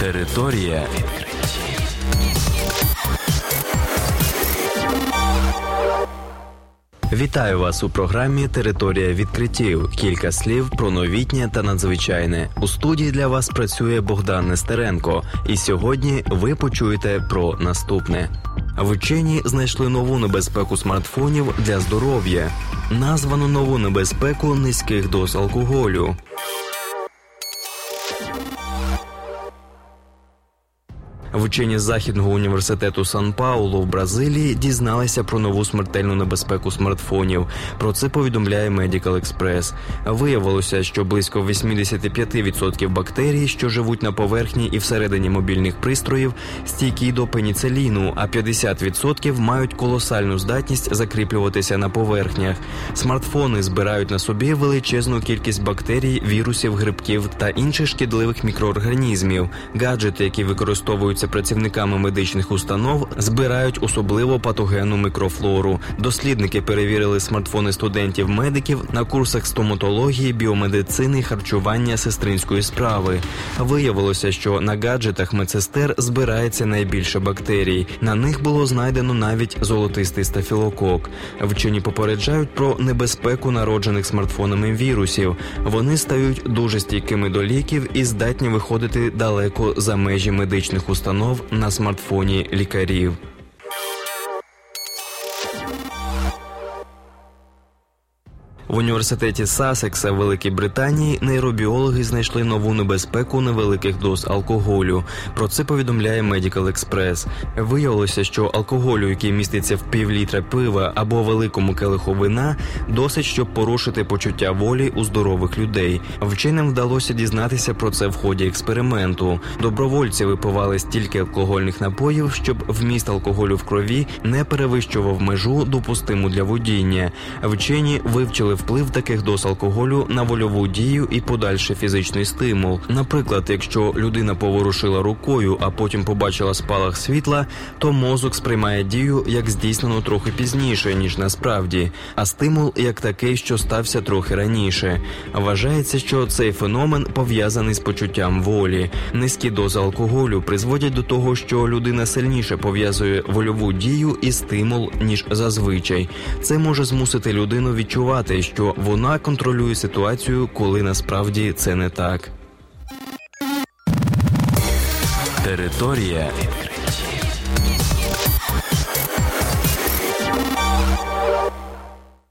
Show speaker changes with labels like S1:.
S1: Територія Вітаю вас у програмі Територія відкриттів. Кілька слів про новітнє та надзвичайне. У студії для вас працює Богдан Нестеренко. І сьогодні ви почуєте про наступне. Вчені знайшли нову небезпеку смартфонів для здоров'я. Названо нову небезпеку низьких доз алкоголю. Вчені з західного університету Сан Паулу в Бразилії дізналися про нову смертельну небезпеку смартфонів. Про це повідомляє Medical Express. Виявилося, що близько 85% бактерій, що живуть на поверхні і всередині мобільних пристроїв, стійкі до пеніциліну, а 50% мають колосальну здатність закріплюватися на поверхнях. Смартфони збирають на собі величезну кількість бактерій, вірусів, грибків та інших шкідливих мікроорганізмів. Гаджети, які використовують займаються працівниками медичних установ, збирають особливо патогенну мікрофлору. Дослідники перевірили смартфони студентів-медиків на курсах стоматології, біомедицини, харчування сестринської справи. Виявилося, що на гаджетах медсестер збирається найбільше бактерій. На них було знайдено навіть золотистий стафілокок. Вчені попереджають про небезпеку народжених смартфонами вірусів. Вони стають дуже стійкими до ліків і здатні виходити далеко за межі медичних установ установ на смартфоні лікарів. В університеті Сасекса Великій Британії нейробіологи знайшли нову небезпеку невеликих доз алкоголю. Про це повідомляє Medical Express. Виявилося, що алкоголю, який міститься в півлітра пива або великому келиху вина, досить, щоб порушити почуття волі у здорових людей. Вченим вдалося дізнатися про це в ході експерименту. Добровольці випивали стільки алкогольних напоїв, щоб вміст алкоголю в крові не перевищував межу, допустиму для водіння. Вчені вивчили вплив таких доз алкоголю на вольову дію і подальший фізичний стимул. Наприклад, якщо людина поворушила рукою, а потім побачила спалах світла, то мозок сприймає дію як здійснено трохи пізніше ніж насправді, а стимул як такий, що стався трохи раніше. Вважається, що цей феномен пов'язаний з почуттям волі. Низькі дози алкоголю призводять до того, що людина сильніше пов'язує вольову дію і стимул ніж зазвичай. Це може змусити людину відчувати, що вона контролює ситуацію, коли насправді це не так. Територія.